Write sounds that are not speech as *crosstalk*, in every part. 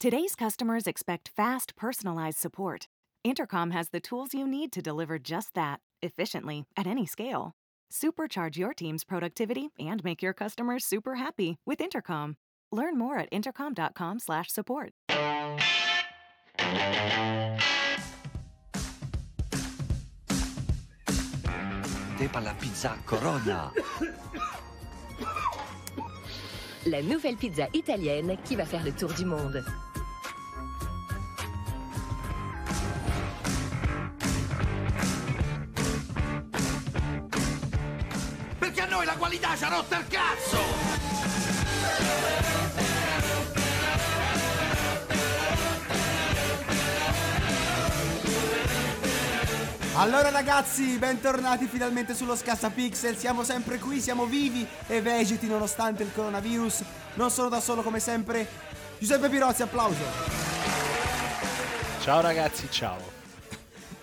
Today's customers expect fast, personalized support. Intercom has the tools you need to deliver just that, efficiently, at any scale. Supercharge your team's productivity and make your customers super happy with Intercom. Learn more at intercom.com/support. Depa la pizza Corona. La nouvelle pizza italienne qui va faire le tour du monde. Qualità ci ha rotto il cazzo! Allora ragazzi, bentornati finalmente sullo Scassapixel, siamo sempre qui, siamo vivi e vegeti nonostante il coronavirus. Non sono da solo come sempre. Giuseppe Pirozzi, applauso. Ciao ragazzi, ciao.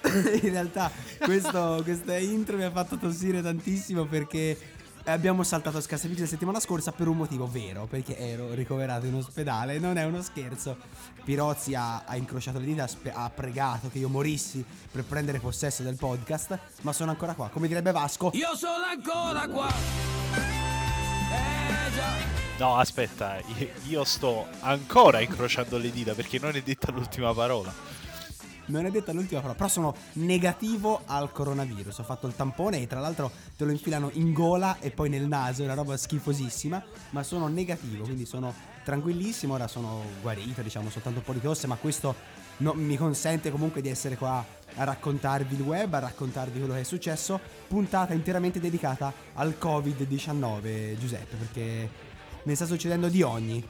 *laughs* In realtà questo, questa intro mi ha fatto tossire tantissimo perché abbiamo saltato Scassapixel la settimana scorsa per un motivo vero, perché ero ricoverato in ospedale, non è uno scherzo. Pirozzi ha, ha incrociato le dita, ha spe- ha pregato che io morissi per prendere possesso del podcast, ma sono ancora qua. Come direbbe Vasco, Io sono ancora qua! No, aspetta, io sto ancora incrociando le dita perché non è detta l'ultima parola. Non è detta l'ultima parola, però sono negativo al coronavirus. Ho fatto il tampone e tra l'altro te lo infilano in gola e poi nel naso, è una roba schifosissima, ma sono negativo, quindi sono tranquillissimo, ora sono guarito, diciamo, soltanto un po' di tosse, ma questo no- mi consente comunque di essere qua a raccontarvi il web, a raccontarvi quello che è successo, puntata interamente dedicata al Covid-19, Giuseppe, perché ne sta succedendo di ogni.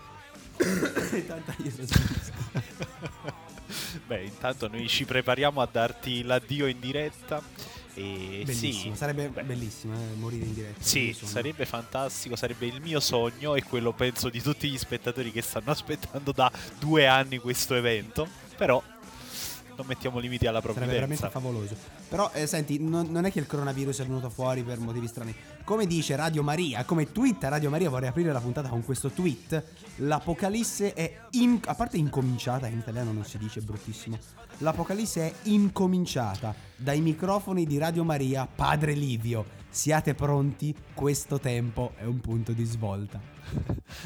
*coughs* Tanta io sono- Beh, intanto noi ci prepariamo a darti l'addio in diretta. E Bellissimo, sì, sarebbe beh, bellissimo eh, morire in diretta. Sì, sarebbe fantastico, sarebbe il mio sogno e quello penso di tutti gli spettatori che stanno aspettando da due anni questo evento. Però non mettiamo limiti alla Sarebbe veramente provvidenza. favoloso. Però, eh, senti, non, non è che il coronavirus è venuto fuori per motivi strani. Come dice Radio Maria, come twitta Radio Maria, vorrei aprire la puntata con questo tweet. L'Apocalisse è. in- a parte incominciata, in italiano non si dice, è bruttissimo. L'Apocalisse è incominciata dai microfoni di Radio Maria, Padre Livio. Siate pronti, questo tempo è un punto di svolta.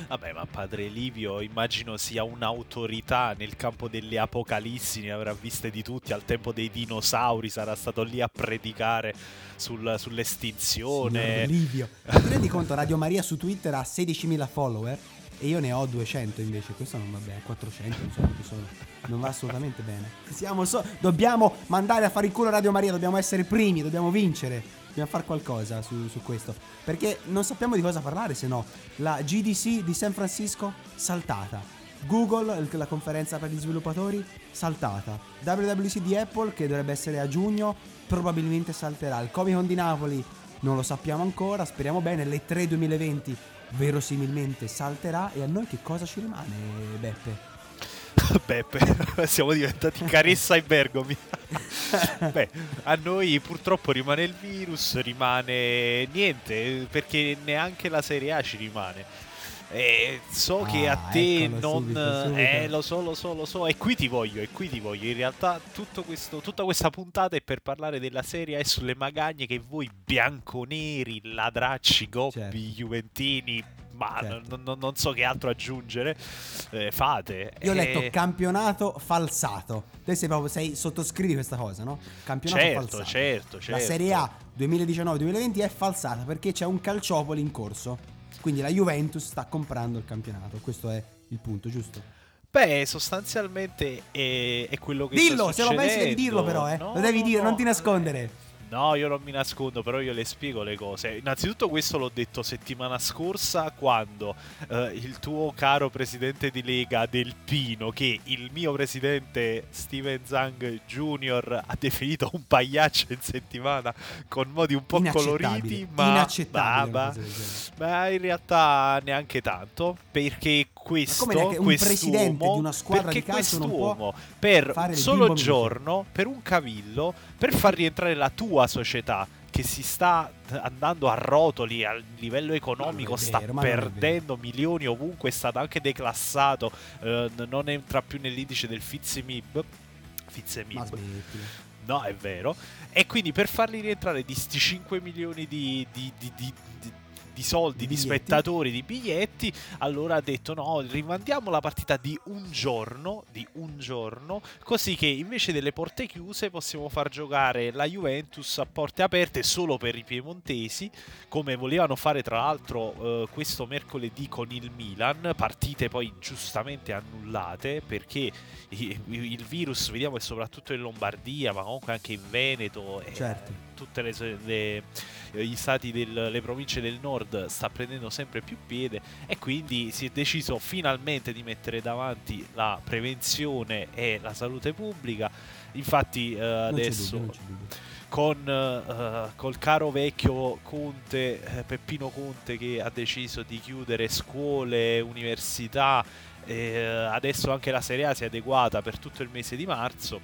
Vabbè, ma padre Livio immagino sia un'autorità nel campo delle apocalissi, ne avrà viste di tutti, al tempo dei dinosauri sarà stato lì a predicare sul- Signor sull'estinzione. Livio. Ma ti rendi conto, Radio Maria su Twitter ha 16.000 follower e io ne ho 200 invece. Questo non va bene, 400, non so quanti sono. Non va assolutamente bene. So- dobbiamo mandare a fare il culo Radio Maria, dobbiamo essere primi, dobbiamo vincere. Dobbiamo fare qualcosa su, su questo. Perché non sappiamo di cosa parlare se no. La GDC di San Francisco saltata. Google, la conferenza per gli sviluppatori, saltata. WWC di Apple, che dovrebbe essere a giugno, probabilmente salterà. Il Comic Con di Napoli non lo sappiamo ancora, speriamo bene. Le 3 2020 verosimilmente salterà. E a noi che cosa ci rimane, Beppe? *laughs* Beppe, *laughs* siamo diventati Caressa *laughs* e Bergomi. Beh, a noi purtroppo rimane il virus, rimane niente, perché neanche la Serie A ci rimane. E so che a Ah, te non... subito, subito. Eh, lo so, lo so, lo so, e qui ti voglio, e qui ti voglio. In realtà tutto questo, tutta questa puntata è per parlare della Serie A e sulle magagne che voi bianconeri, ladracci, gobbi, Certo. juventini, ma Certo. non- non- so che altro aggiungere, eh, fate. Io ho letto Eh, campionato falsato. Te sei proprio, sei, sottoscrivi questa cosa, no? Campionato Certo, falsato. certo, certo. La Serie A 2019-2020 è falsata perché c'è un calciopoli in corso. Quindi la Juventus sta comprando il campionato. Questo è il punto, giusto? Beh, sostanzialmente è, è quello che Dillo, se lo pensi devi dirlo però, eh. No, lo devi dire, no. non ti nascondere. No, io non mi nascondo, però io le spiego le cose. Innanzitutto questo l'ho detto settimana scorsa quando eh, il tuo caro presidente di Lega Del Pino, che il mio presidente Steven Zang Jr. ha definito un pagliaccio in settimana con modi un po' coloriti, ma ma- genere. ma in realtà neanche tanto, perché questo come neanche un presidente di una squadra di perché calcio quest'uomo per un solo giorno, per un cavillo, per far rientrare la tua società che si sta andando a rotoli a livello economico, sta vero, è perdendo milioni ovunque, è stato anche declassato, eh, non entra più nell'indice del Fizimib. smettila. No, è vero. E quindi per farli rientrare di sti 5 milioni di, di- di- di- di- di soldi, Di di, spettatori, di biglietti, allora ha detto no, rimandiamo la partita di un giorno, di un giorno, così che invece delle porte chiuse possiamo far giocare la Juventus a porte aperte solo per i piemontesi, come volevano fare tra l'altro eh, questo mercoledì con il Milan, partite poi giustamente annullate perché il virus vediamo che soprattutto in Lombardia, ma comunque anche in Veneto e Certo. Le, le- gli stati delle province del nord sta prendendo sempre più piede e quindi si è deciso finalmente di mettere davanti la prevenzione e la salute pubblica. Infatti eh, adesso dubbio, con eh, col caro vecchio Conte, eh, Peppino Conte che ha deciso di chiudere scuole, università, eh, adesso anche la Serie A si è adeguata per tutto il mese di marzo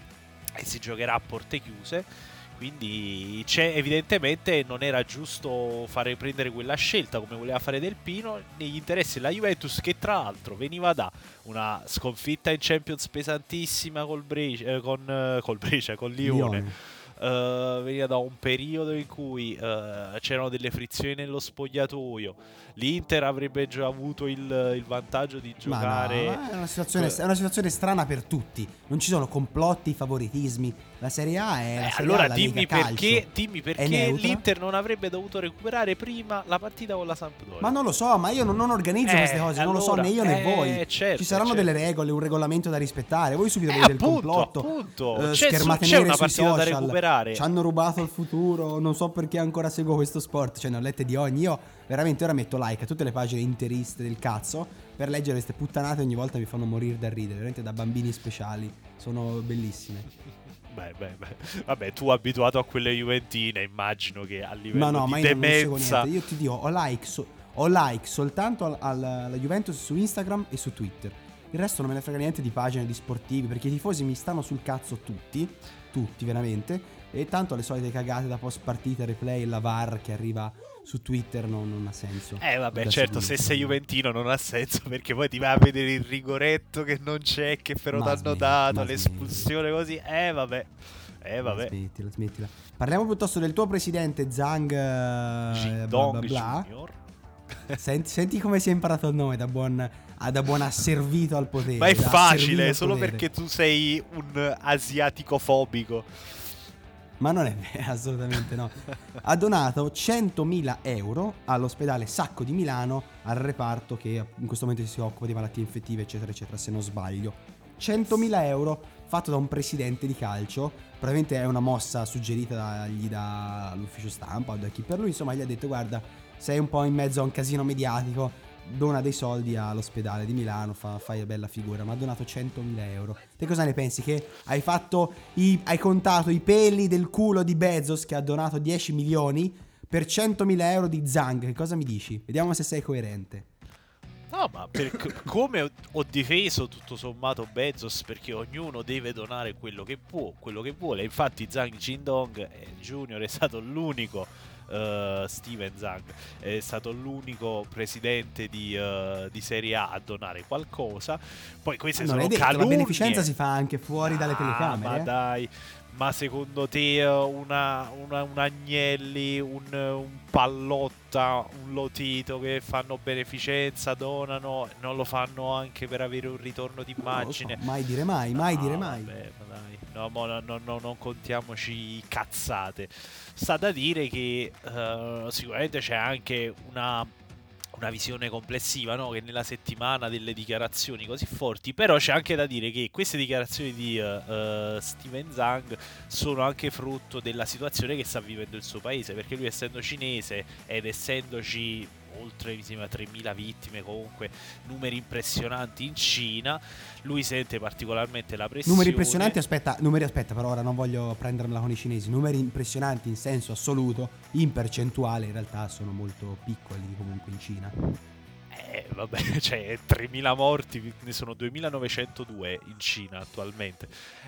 e si giocherà a porte chiuse. Quindi c'è, evidentemente non era giusto fare prendere quella scelta come voleva fare Del Pino negli interessi della Juventus che tra l'altro veniva da una sconfitta in Champions pesantissima col Brescia, eh, con, eh, col Brescia, con Lione. Lione. Eh, veniva da un periodo in cui eh, c'erano delle frizioni nello spogliatoio. L'Inter avrebbe già avuto il, il vantaggio di no, giocare. ma è, una situazione, è una situazione strana per tutti. Non ci sono complotti, favoritismi. La Serie A è la Eh, Serie A, allora la dimmi perché, dimmi perché neutra? l'Inter non avrebbe dovuto recuperare prima la partita con la Sampdoria. Ma non lo so, ma io non, non organizzo Eh, queste cose, non lo so allora, né io né eh, voi. certo, Ci saranno certo. delle regole, un regolamento da rispettare. Voi subito Eh, vedete il complotto. appunto. eh, C'è- schermate c'è una partita da social. recuperare. Ci hanno rubato il futuro. Non so perché ancora seguo questo sport. Cioè, ne ho lette di ogni. Io veramente ora metto like a tutte le pagine interiste del cazzo. Per leggere queste puttanate ogni volta mi fanno morire da ridere. Veramente da bambini speciali. Sono bellissime. Beh, beh, beh. Vabbè, tu abituato a quelle Juventine, immagino che a livello Ma no, di ma io demenza. niente. Io ti dico, ho like, so- ho like soltanto al- al- alla Juventus su Instagram e su Twitter. Il resto non me ne frega niente di pagine di sportivi, perché i tifosi mi stanno sul cazzo tutti, tutti veramente. E tanto le solite cagate da post partita, replay la VAR che arriva su Twitter non, non ha senso. Eh vabbè, Da certo, se sei Juventino non ha senso perché poi ti vai a vedere il rigoretto che non c'è, che però t'hanno dato, l'espulsione così. Eh vabbè. Eh vabbè. Smettila, smettila. Parliamo piuttosto del tuo presidente Zhang eh, bla Jindong bla bla. Junior. *laughs* Senti, senti come si è imparato il nome da buon, ah, da buon asservito al potere. Ma è facile, solo potere. perché tu sei un asiatico fobico. Ma non è *laughs* vero, assolutamente no. Ha donato 100.000 euro all'ospedale Sacco di Milano al reparto che in questo momento si occupa di malattie infettive, eccetera, eccetera, se non sbaglio. 100.000 euro fatto da un presidente di calcio. Probabilmente è una mossa suggerita dagli dall'ufficio stampa o da chi per lui. Insomma, gli ha detto: Guarda, sei un po' in mezzo a un casino mediatico. Dona dei soldi all'ospedale di Milano, fa, fai una bella figura. Ma ha donato 100.000 euro. Te cosa ne pensi? Che hai fatto. i- hai contato i peli del culo di Bezos che ha donato 10 milioni per 100.000 euro di Zang. Che cosa mi dici? Vediamo se sei coerente. No, ma per come ho difeso tutto sommato Bezos perché ognuno deve donare quello che può, quello che vuole. Infatti Zhang Jindong eh, Junior è stato l'unico eh, Steven Zhang è stato l'unico presidente di, eh, di Serie A a donare qualcosa. Poi queste non sono detto, la calunnie. beneficenza si fa anche fuori dalle Ah, telecamere. Ma eh. dai, ma secondo te una, una- un Agnelli, un, un Pallotta, un Lotito che fanno beneficenza, donano, non lo fanno anche per avere un ritorno lo so, d'immagine? mai dire mai, mai No, dire mai. vabbè, ma dai. No, no, no, no, non contiamoci cazzate. Sta da dire che eh, sicuramente c'è anche una, una visione complessiva, no? Che nella settimana delle dichiarazioni così forti, però c'è anche da dire che queste dichiarazioni di eh, Steven Zhang sono anche frutto della situazione che sta vivendo il suo paese, perché lui essendo cinese ed essendoci oltre mi sembra 3.000 vittime, comunque numeri impressionanti in Cina, lui sente particolarmente la pressione. Numeri impressionanti, aspetta, numeri aspetta, però ora non voglio prendermela con i cinesi. Numeri impressionanti in senso assoluto, in percentuale in realtà sono molto piccoli comunque in Cina. Eh, vabbè, *laughs* cioè 3.000 morti, ne sono 2.902 in Cina attualmente.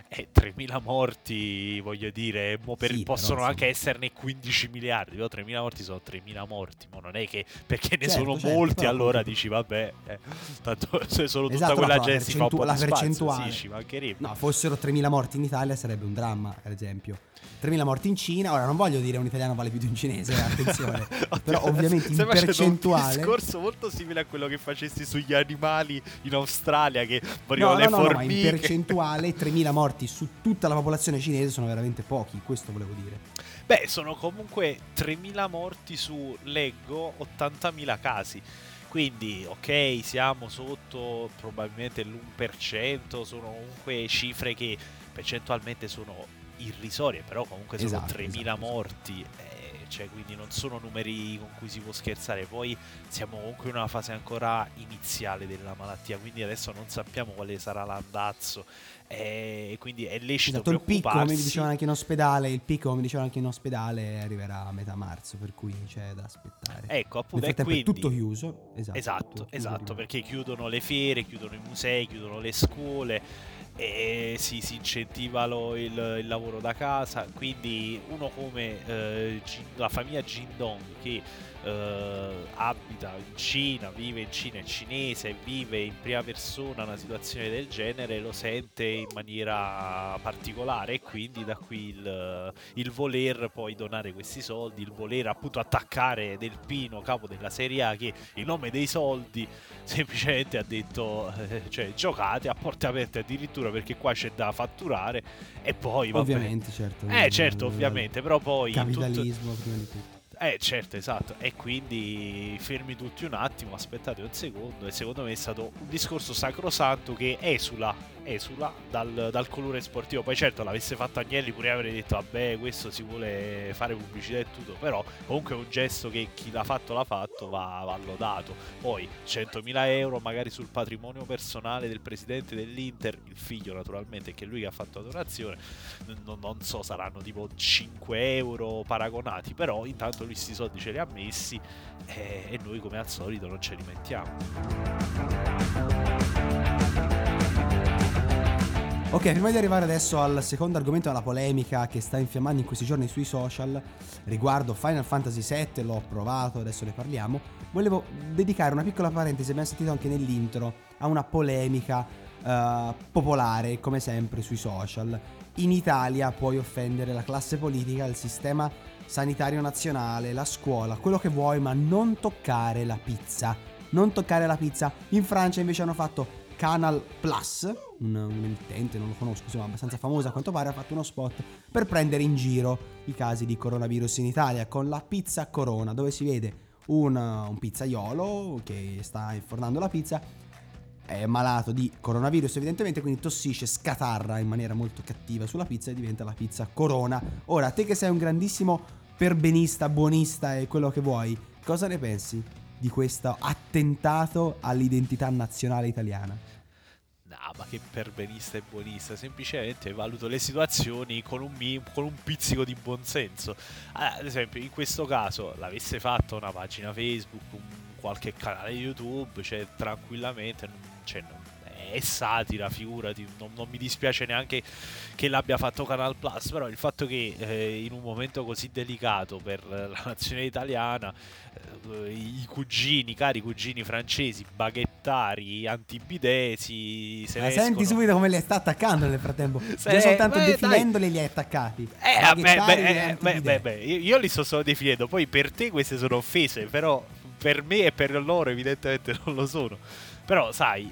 E 3.000 morti, voglio dire, mo per- Sì, possono anche sì. esserne 15 miliardi. Però 3.000 morti sono 3.000 morti. Ma non è che perché ne Certo, sono certo, molti, però allora dici, vabbè, eh, tanto *laughs* se solo tutta Esatto, no, quella gente si fa un po' percentu- la spazio, percentuale- sì, ci mancherebbe. No, fossero 3.000 morti in Italia sarebbe un dramma, per esempio. 3.000 morti in Cina, ora non voglio dire un italiano vale più di un cinese, eh, attenzione. *laughs* però ovviamente in percentuale... un discorso molto simile a quello che facesti sugli animali in Australia che No, morivano no, le no, no, ma in formiche. percentuale 3.000 morti su tutta la popolazione cinese sono veramente pochi, questo volevo dire. Beh, sono comunque 3.000 morti su, leggo, 80.000 casi. Quindi, ok, siamo sotto probabilmente l'1%, sono comunque cifre che percentualmente sono irrisorie, però comunque sono Esatto, 3.000 esatto, sì. morti. eh, cioè, quindi non sono numeri con cui si può scherzare. Poi siamo comunque in una fase ancora iniziale della malattia, quindi adesso non sappiamo quale sarà l'andazzo. E quindi è lecito Esatto, il picco, come mi dicevano anche in ospedale, il picco, come dicevano anche in ospedale, arriverà a metà marzo, per cui c'è da aspettare. Ecco, Nel appunto, e frattempo è quindi... tutto chiuso. Esatto, Esatto, tutto chiuso, esatto, perché chiudono le fiere, chiudono i musei, chiudono le scuole e si, si incentiva lo- il, il lavoro da casa. Quindi uno come eh, la famiglia Jindong che eh, abita in Cina, vive in Cina, è cinese, vive in prima persona una situazione del genere, lo sente in maniera particolare e quindi da qui il, il voler poi donare questi soldi, il voler appunto attaccare Del Pino, capo della Serie A, che in nome dei soldi *laughs* semplicemente ha detto eh, cioè giocate a porte aperte addirittura perché qua c'è da fatturare e poi vabbè. Ovviamente, certo. Eh certo, ovviamente, però poi tutto- Capitalismo prima di tutto. eh certo, esatto. E quindi fermi tutti un attimo, aspettate un secondo. E secondo me è stato un discorso sacrosanto che esula, esula dal, dal colore sportivo. Poi certo l'avesse fatto Agnelli pure avrei detto vabbè questo si vuole fare pubblicità e tutto. Però comunque è un gesto che chi l'ha fatto l'ha fatto, va, va lodato. Poi 100.000 euro magari sul patrimonio personale del presidente dell'Inter, il figlio naturalmente, che è lui che ha fatto la donazione. Non, non so, saranno tipo 5 euro paragonati, però intanto lui sti soldi ce li ha messi eh, e noi come al solito non ce li mettiamo. Ok, prima di arrivare adesso al secondo argomento della polemica che sta infiammando in questi giorni sui social riguardo Final Fantasy VII, l'ho provato, adesso ne parliamo. Volevo dedicare una piccola parentesi, abbiamo sentito anche nell'intro, a una polemica eh, popolare, come sempre, sui social. In Italia puoi offendere la classe politica, il sistema sanitario nazionale, la scuola, quello che vuoi, ma non toccare la pizza. Non toccare la pizza. In Francia invece hanno fatto Canal Plus, un, un emittente, non lo conosco, insomma abbastanza famosa a quanto pare, ha fatto uno spot per prendere in giro i casi di coronavirus in Italia con la pizza Corona, dove si vede un, un pizzaiolo che sta infornando la pizza, è malato di coronavirus evidentemente, quindi tossisce, scatarra in maniera molto cattiva sulla pizza e diventa la pizza Corona. Ora, te che sei un grandissimo perbenista, buonista e quello che vuoi, cosa ne pensi di questo attentato all'identità nazionale italiana? No, ma che perbenista e buonista, semplicemente valuto le situazioni con un, mi- con un pizzico di buonsenso. Ah, ad esempio, in questo caso l'avesse fatto una pagina Facebook, un qualche canale YouTube, cioè tranquillamente, cioè, è satira, figurati, non, non mi dispiace neanche che l'abbia fatto Canal Plus, però il fatto che eh, in un momento così delicato per la nazione italiana eh, i cugini, cari cugini francesi, baghettari, antibidesi, se Ma senti subito come li sta attaccando nel frattempo. *laughs* Se- Già soltanto beh, definendoli li hai attaccati. Eh, vabbè, beh, e eh, beh, beh, beh, io li sto solo definendo, poi per te queste sono offese, però per me e per loro evidentemente non lo sono. Però sai,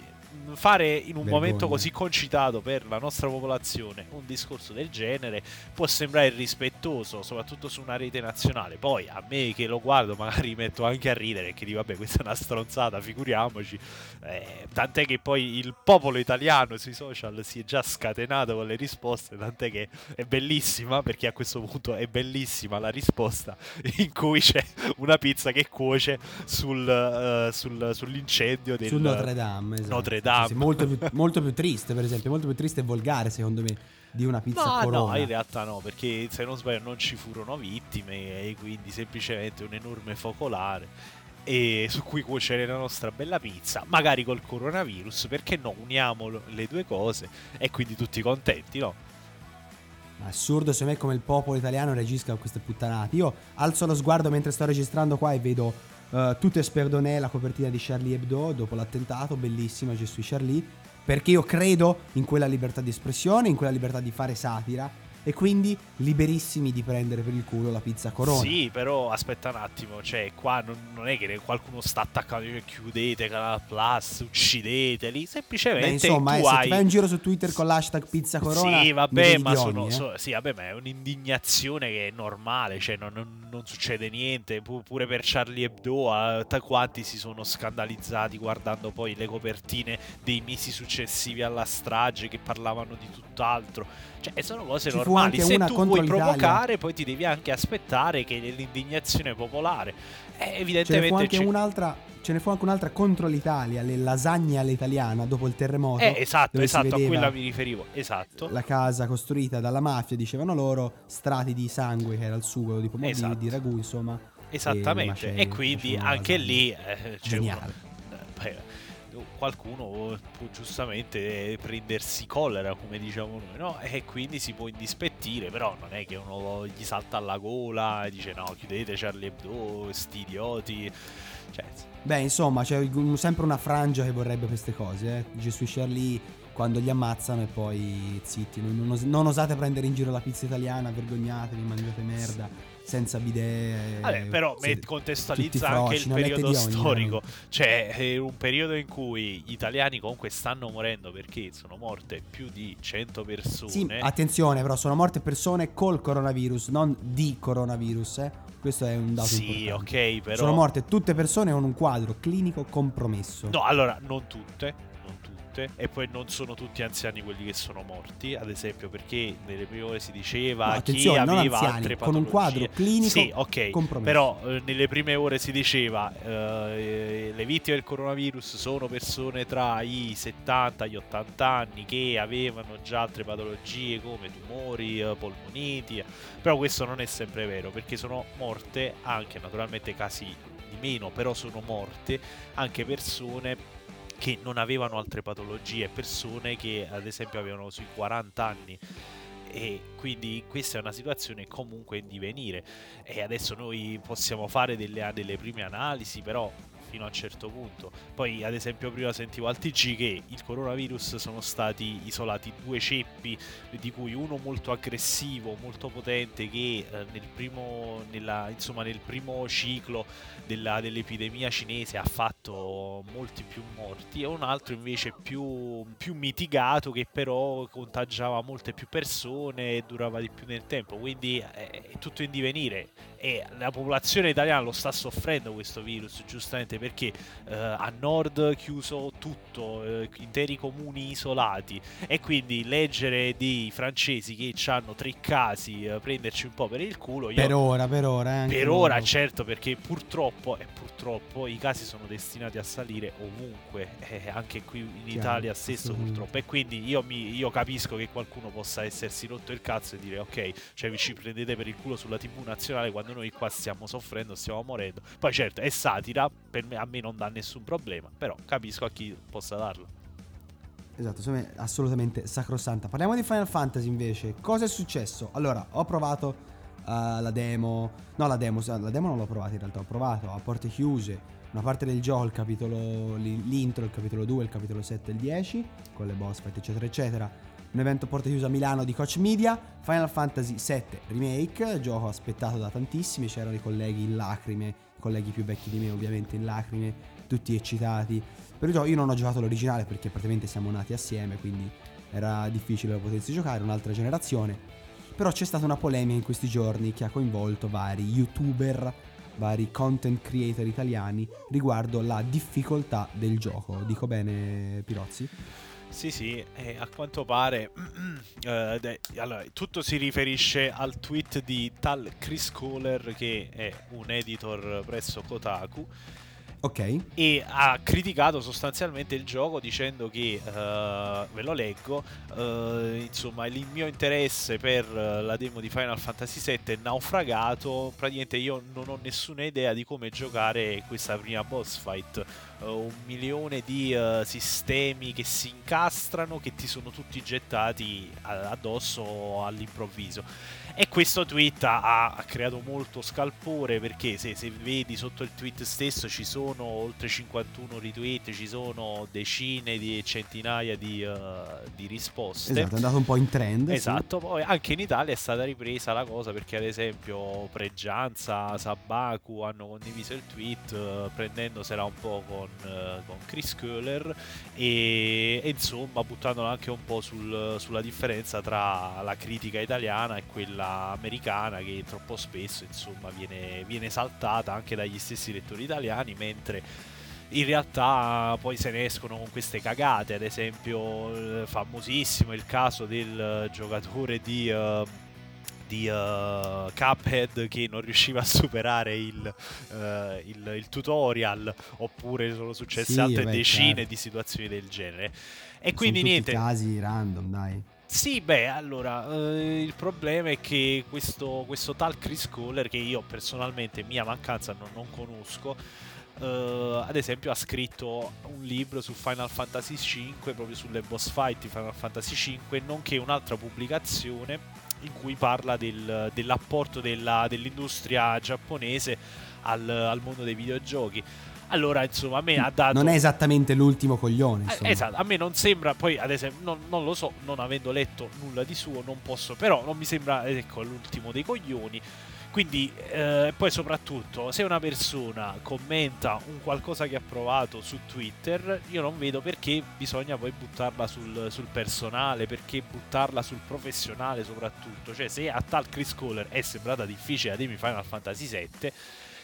fare in un Vergogna. momento così concitato per la nostra popolazione un discorso del genere può sembrare irrispettoso, soprattutto su una rete nazionale. Poi a me che lo guardo magari metto anche a ridere che dico vabbè questa è una stronzata, figuriamoci. Eh, tant'è che poi il popolo italiano sui social si è già scatenato con le risposte, tant'è che è bellissima perché a questo punto è bellissima la risposta in cui c'è una pizza che cuoce sul, eh, sul- sull'incendio del Su Notre Dame, esatto. Notre Sì, Dame. sì, molto, più, *laughs* molto più triste, per esempio, molto più triste e volgare, secondo me, di una pizza No, corona. no, in realtà no, perché se non sbaglio non ci furono vittime e quindi semplicemente un enorme focolare. e su cui cuocere la nostra bella pizza, magari col coronavirus, perché no, uniamo le due cose e quindi tutti contenti, no? Assurdo secondo me come il popolo italiano reagisca a queste puttanate. Io alzo lo sguardo mentre sto registrando qua e vedo uh, Tutte Sperdonè, la copertina di Charlie Hebdo dopo l'attentato, bellissima, suis Charlie, perché io credo in quella libertà di espressione, in quella libertà di fare satira e quindi liberissimi di prendere per il culo la pizza corona. Sì, però aspetta un attimo, cioè qua non, non è che qualcuno sta attaccando, cioè, chiudete Canal Plus, uccideteli, semplicemente Beh, insomma, tu eh, se hai... ti vai in giro su Twitter con l'hashtag pizza corona Sì, vabbè, ma, sono, ogni, eh. so- sì, vabbè, ma è un'indignazione che è normale, cioè non, non- non succede niente. Pu- pure per Charlie Hebdo, ta- quanti si sono scandalizzati guardando poi le copertine dei mesi successivi alla strage che parlavano di tutt'altro. Cioè, sono cose Ci fu normali. Se tu vuoi provocare, poi ti devi anche aspettare che l'indignazione popolare. Eh, Ce ne fu evidentemente anche c'è- un'altra. Ce ne fu anche un'altra contro l'Italia, le lasagne all'italiana dopo il terremoto. Eh, esatto, esatto, a quella mi riferivo. Esatto. La casa costruita dalla mafia, dicevano loro, strati di sangue, che era il sugo di, pomodoro, Esatto. di ragù, insomma. Esattamente. macelli, E quindi anche lì eh, c'è uno- Geniale. eh, beh, qualcuno può giustamente prendersi collera, come diciamo noi, no? E quindi si può indispettire, però non è che uno gli salta alla gola e dice no, chiudete Charlie Hebdo, sti idioti. Cioè, Beh, insomma, c'è sempre una frangia che vorrebbe queste cose, eh. Gesù Charlie quando li ammazzano e poi zitti. Non, os- non osate prendere in giro la pizza italiana, vergognatevi, mangiate merda, senza bidet. Vabbè, però tutti contestualizza froci, anche il periodo ogni, storico. veramente. Cioè, è un periodo in cui gli italiani comunque stanno morendo perché sono morte più di 100 persone. Sì, attenzione, però sono morte persone col coronavirus, non di coronavirus, eh. Questo è un dato Sì, importante. ok, però... Sono morte tutte persone con un quadro clinico compromesso. No, allora, non tutte, tutte, e poi non sono tutti anziani quelli che sono morti, ad esempio perché nelle prime ore si diceva No, chi aveva anziani, altre con un patologie. quadro clinico Sì, ok, compromesso. però eh, nelle prime ore si diceva eh, le vittime del coronavirus sono persone tra i 70 e gli 80 anni che avevano già altre patologie come tumori, eh, polmoniti, però questo non è sempre vero perché sono morte anche naturalmente casi di meno, però sono morte anche persone che non avevano altre patologie, persone che ad esempio avevano sui 40 anni. E quindi questa è una situazione comunque in divenire. E adesso noi possiamo fare delle, delle prime analisi, però fino a un certo punto. Poi, ad esempio, prima sentivo al TG che il coronavirus sono stati isolati due ceppi, di cui uno molto aggressivo, molto potente, che eh, nel, primo, nella, insomma, nel primo ciclo della- dell'epidemia cinese ha fatto molti più morti, e un altro invece più, più mitigato, che però contagiava molte più persone e durava di più nel tempo. Quindi eh, è tutto in divenire e la popolazione italiana lo sta soffrendo questo virus giustamente perché eh, a nord chiuso tutto, eh, interi comuni isolati e quindi leggere dei francesi che hanno tre casi, eh, prenderci un po' per il culo, io Per ora, per ora. eh, per ora loro. certo perché purtroppo e purtroppo i casi sono destinati a salire ovunque, eh, anche qui in Chiaro, Italia stesso purtroppo e quindi io, mi- io capisco che qualcuno possa essersi rotto il cazzo e dire ok, cioè vi ci prendete per il culo sulla tv nazionale quando noi qua stiamo soffrendo, stiamo morendo. Poi certo è satira, me, a me non dà nessun problema, però capisco a chi possa darlo. Esatto, secondo me è assolutamente sacrosanta. Parliamo di Final Fantasy invece. Cosa è successo? Allora, ho provato eh, la demo. No, la demo, la demo non l'ho provata in realtà, ho provato a porte chiuse una parte del gioco, il capitolo, li- l'intro, il capitolo 2, il capitolo 7 e il 10, con le boss fight eccetera eccetera. Un evento porte chiuse a Milano di Coach Media, Final Fantasy 7 Remake, gioco aspettato da tantissimi, c'erano i colleghi in lacrime, i colleghi più vecchi di me ovviamente in lacrime, tutti eccitati. Per il gioco io non ho giocato l'originale perché praticamente siamo nati assieme, quindi era difficile potersi giocare, un'altra generazione. Però c'è stata una polemica in questi giorni che ha coinvolto vari youtuber, vari content creator italiani riguardo la difficoltà del gioco. Dico bene, Pirozzi? Sì, sì, e a quanto pare *clears throat* eh, de- allora, tutto si riferisce al tweet di tal Chris Kohler che è un editor presso Kotaku. Ok. e ha criticato sostanzialmente il gioco dicendo che, eh, ve lo leggo, eh, insomma il mio interesse per eh, la demo di Final Fantasy VII è naufragato, praticamente io non ho nessuna idea di come giocare questa prima boss fight, Eh, un milione di sistemi che si incastrano, che ti sono tutti gettati addosso all'improvviso. E questo tweet ha, ha creato molto scalpore perché se, se vedi sotto il tweet stesso ci sono oltre 51 retweet, ci sono decine di centinaia di, eh, di risposte. Esatto, è andato un po' in trend. sì. Esatto, poi anche in Italia è stata ripresa la cosa perché ad esempio Pregianza, Sabaku hanno condiviso il tweet eh, prendendosela un po' con, eh, con Chris Köhler e, e insomma buttandola anche un po' sul- sulla differenza tra la critica italiana e quella americana che troppo spesso insomma viene, viene saltata anche dagli stessi lettori italiani mentre in realtà poi se ne escono con queste cagate, ad esempio famosissimo il caso del giocatore di, eh, di eh, Cuphead che non riusciva a superare il, eh, il- il tutorial, oppure sono successe Sì, altre beh, decine certo. di situazioni del genere. E Sono quindi niente, casi random, dai. sì, beh, allora, eh, il problema è che questo, questo tal Chris Kohler, che io personalmente, mia mancanza, non, non conosco, eh, ad esempio ha scritto un libro su Final Fantasy V, proprio sulle boss fight di Final Fantasy V, nonché un'altra pubblicazione in cui parla del- dell'apporto della- dell'industria giapponese al, al mondo dei videogiochi. Allora, insomma, a me ha dato... Non è esattamente l'ultimo coglione. Eh, esatto, a me non sembra, poi ad esempio, non, non lo so, non avendo letto nulla di suo, non posso, però non mi sembra, ecco, l'ultimo dei coglioni. Quindi, eh, poi soprattutto, se una persona commenta un qualcosa che ha provato su Twitter, io non vedo perché bisogna poi buttarla sul, sul personale, perché buttarla sul professionale soprattutto. Cioè, se a tal Chris Kohler è sembrata difficile la Demi Final Fantasy VII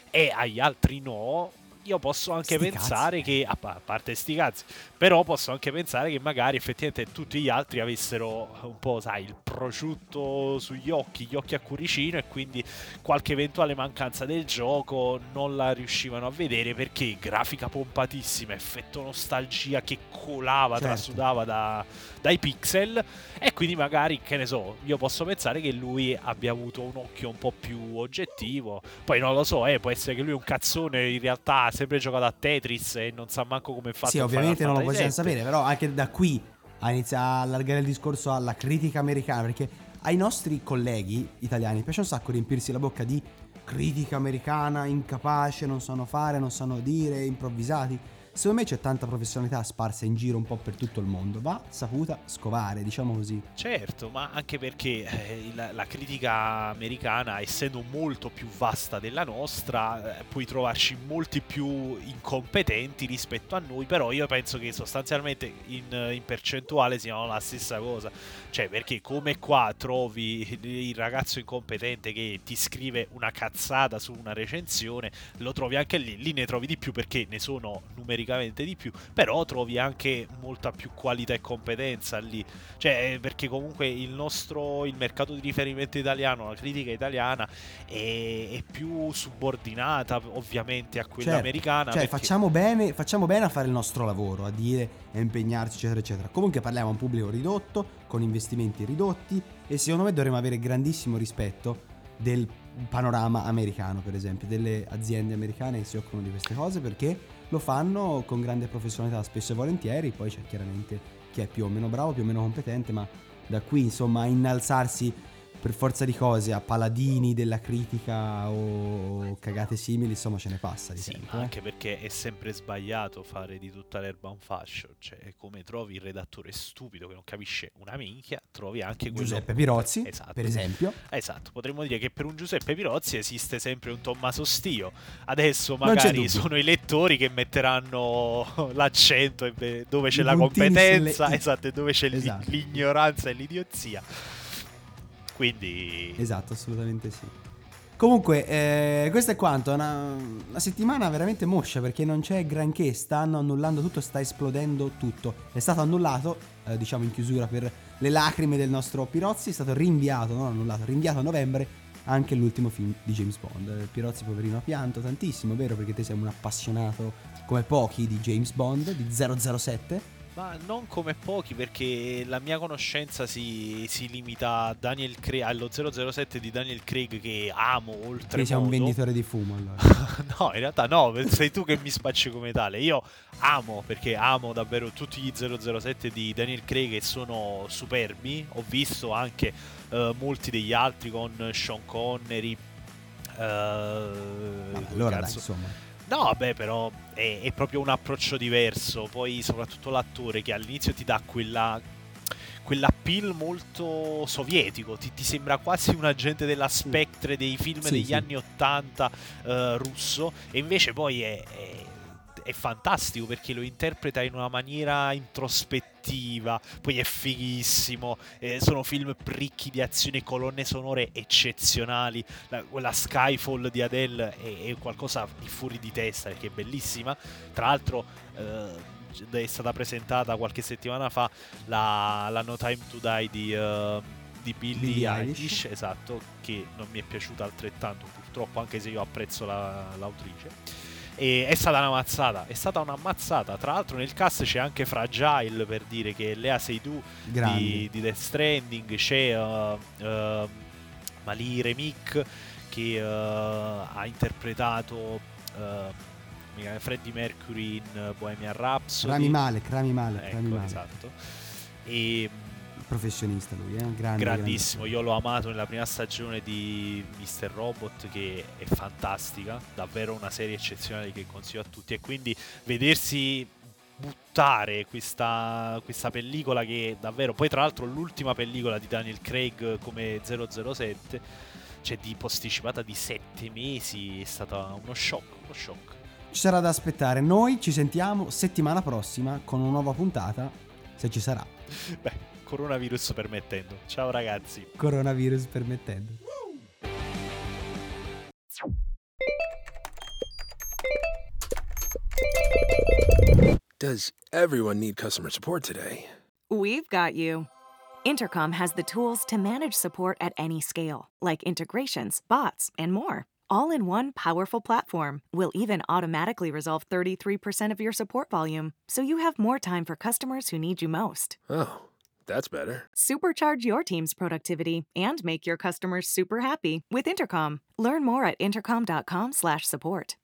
e agli altri no, io posso anche Sti pensare cazzi. che, a pa- a parte sti cazzi, però posso anche pensare che magari effettivamente tutti gli altri avessero un po', sai, il prosciutto sugli occhi, gli occhi a cuoricino e quindi qualche eventuale mancanza del gioco non la riuscivano a vedere perché grafica pompatissima, effetto nostalgia che colava, Certo. trasudava da- dai pixel e quindi magari, che ne so, io posso pensare che lui abbia avuto un occhio un po' più oggettivo. Poi non lo so, eh, può essere che lui è un cazzone, in realtà ha sempre giocato a Tetris e non sa manco come è fatto Sì, ovviamente non lo possiamo sapere, però anche da qui a iniziare a allargare il discorso alla critica americana, perché ai nostri colleghi italiani piace un sacco riempirsi la bocca di critica americana, incapace, non sanno fare, non sanno dire, improvvisati. Secondo me c'è tanta professionalità sparsa in giro un po' per tutto il mondo, va saputa scovare, diciamo così. Certo, ma anche perché eh, la critica americana, essendo molto più vasta della nostra, eh, puoi trovarci molti più incompetenti rispetto a noi, però io penso che sostanzialmente in, in percentuale siano la stessa cosa. Cioè, perché come qua trovi il ragazzo incompetente che ti scrive una cazzata su una recensione, lo trovi anche lì, lì ne trovi di più perché ne sono numericamente di più, però trovi anche molta più qualità e competenza lì. Cioè, eh, perché comunque il nostro il mercato di riferimento italiano, la critica italiana è, è più subordinata ovviamente a quella Certo. americana. Cioè, perché- facciamo bene, facciamo bene a fare il nostro lavoro, a dire, a impegnarci, eccetera, eccetera. Comunque parliamo a un pubblico ridotto, con investimenti ridotti e secondo me dovremmo avere grandissimo rispetto del panorama americano, per esempio, delle aziende americane che si occupano di queste cose perché lo fanno con grande professionalità spesso e volentieri, poi c'è chiaramente chi è più o meno bravo, più o meno competente, ma da qui insomma innalzarsi per forza di cose a paladini della critica o cagate simili, insomma ce ne passa di Sì, tempo. ma anche perché è sempre sbagliato fare di tutta l'erba un fascio. Cioè, come trovi il redattore stupido che non capisce una minchia, trovi anche quello. Giuseppe Pirozzi, Esatto. per esempio. Esatto, potremmo dire che per un Giuseppe Pirozzi esiste sempre un Tommaso Stio. Adesso magari sono i lettori che metteranno *laughs* l'accento dove c'è I la competenza, i. esatto, e dove c'è Esatto. l'ignoranza e l'idiozia. Quindi Esatto, assolutamente sì. Comunque, eh, questo è quanto. Una, una settimana veramente moscia perché non c'è granché. Stanno annullando tutto, sta esplodendo tutto. È stato annullato, eh, diciamo in chiusura per le lacrime del nostro Pirozzi. È stato rinviato, non annullato, rinviato a novembre anche l'ultimo film di James Bond. Eh, Pirozzi, poverino, ha pianto tantissimo, vero? Perché te sei un appassionato come pochi di James Bond, di 007. Ma non come pochi perché la mia conoscenza si, si limita a Daniel Craig, allo 007 di Daniel Craig che amo oltre Che sei un venditore di fumo allora. *laughs* no, in realtà no, *laughs* sei tu che mi spacci come tale. Io amo perché amo davvero tutti gli 007 di Daniel Craig che sono superbi. Ho visto anche uh, molti degli altri con Sean Connery. Uh, allora dai, insomma. No, vabbè, però è, è, proprio un approccio diverso. Poi, soprattutto l'attore che all'inizio ti dà quella. Quell'appeal molto sovietico, ti, ti sembra quasi un agente della Spectre dei film sì, degli sì. anni 80 uh, russo, e invece poi è, è è fantastico perché lo interpreta in una maniera introspettiva, poi è fighissimo, eh, sono film ricchi di azione, colonne sonore eccezionali, la, quella Skyfall di Adele è, è, qualcosa di fuori di testa perché è bellissima, tra l'altro... Eh, è stata presentata qualche settimana fa la, la No Time to Die di, uh, di Billie Eilish, esatto, che non mi è piaciuta altrettanto purtroppo, anche se io apprezzo la, l'autrice. E è stata una mazzata, è stata una mazzata. Tra l'altro nel cast c'è anche Fragile per dire che Lea Seydoux di, di Death Stranding, c'è uh, uh, Mali Remik che uh, ha interpretato Freddie Mercury in Bohemian Rhapsody. Rami Malek, Rami Malek, ecco, Rami Malek. esatto. E professionista lui, eh? Grande, grandissimo. Io l'ho amato nella prima stagione di Mr. Robot, che è fantastica, davvero una serie eccezionale che consiglio a tutti. E quindi vedersi buttare questa, questa pellicola che davvero, poi tra l'altro l'ultima pellicola di Daniel Craig come 007, cioè di posticipata di sette mesi, è stata uno shock, uno shock. Ci sarà da aspettare. Noi ci sentiamo settimana prossima con una nuova puntata, se ci sarà. *laughs* Beh, coronavirus permettendo. Ciao ragazzi. Coronavirus permettendo. Does everyone need customer support today? We've got you. Intercom has the tools to manage support at any scale, like integrations, bots, and more. All in one powerful platform. We'll even automatically resolve 33% of your support volume, so you have more time for customers who need you most. Oh. That's better. Supercharge your team's productivity and make your customers super happy with Intercom. Learn more at intercom.com/support.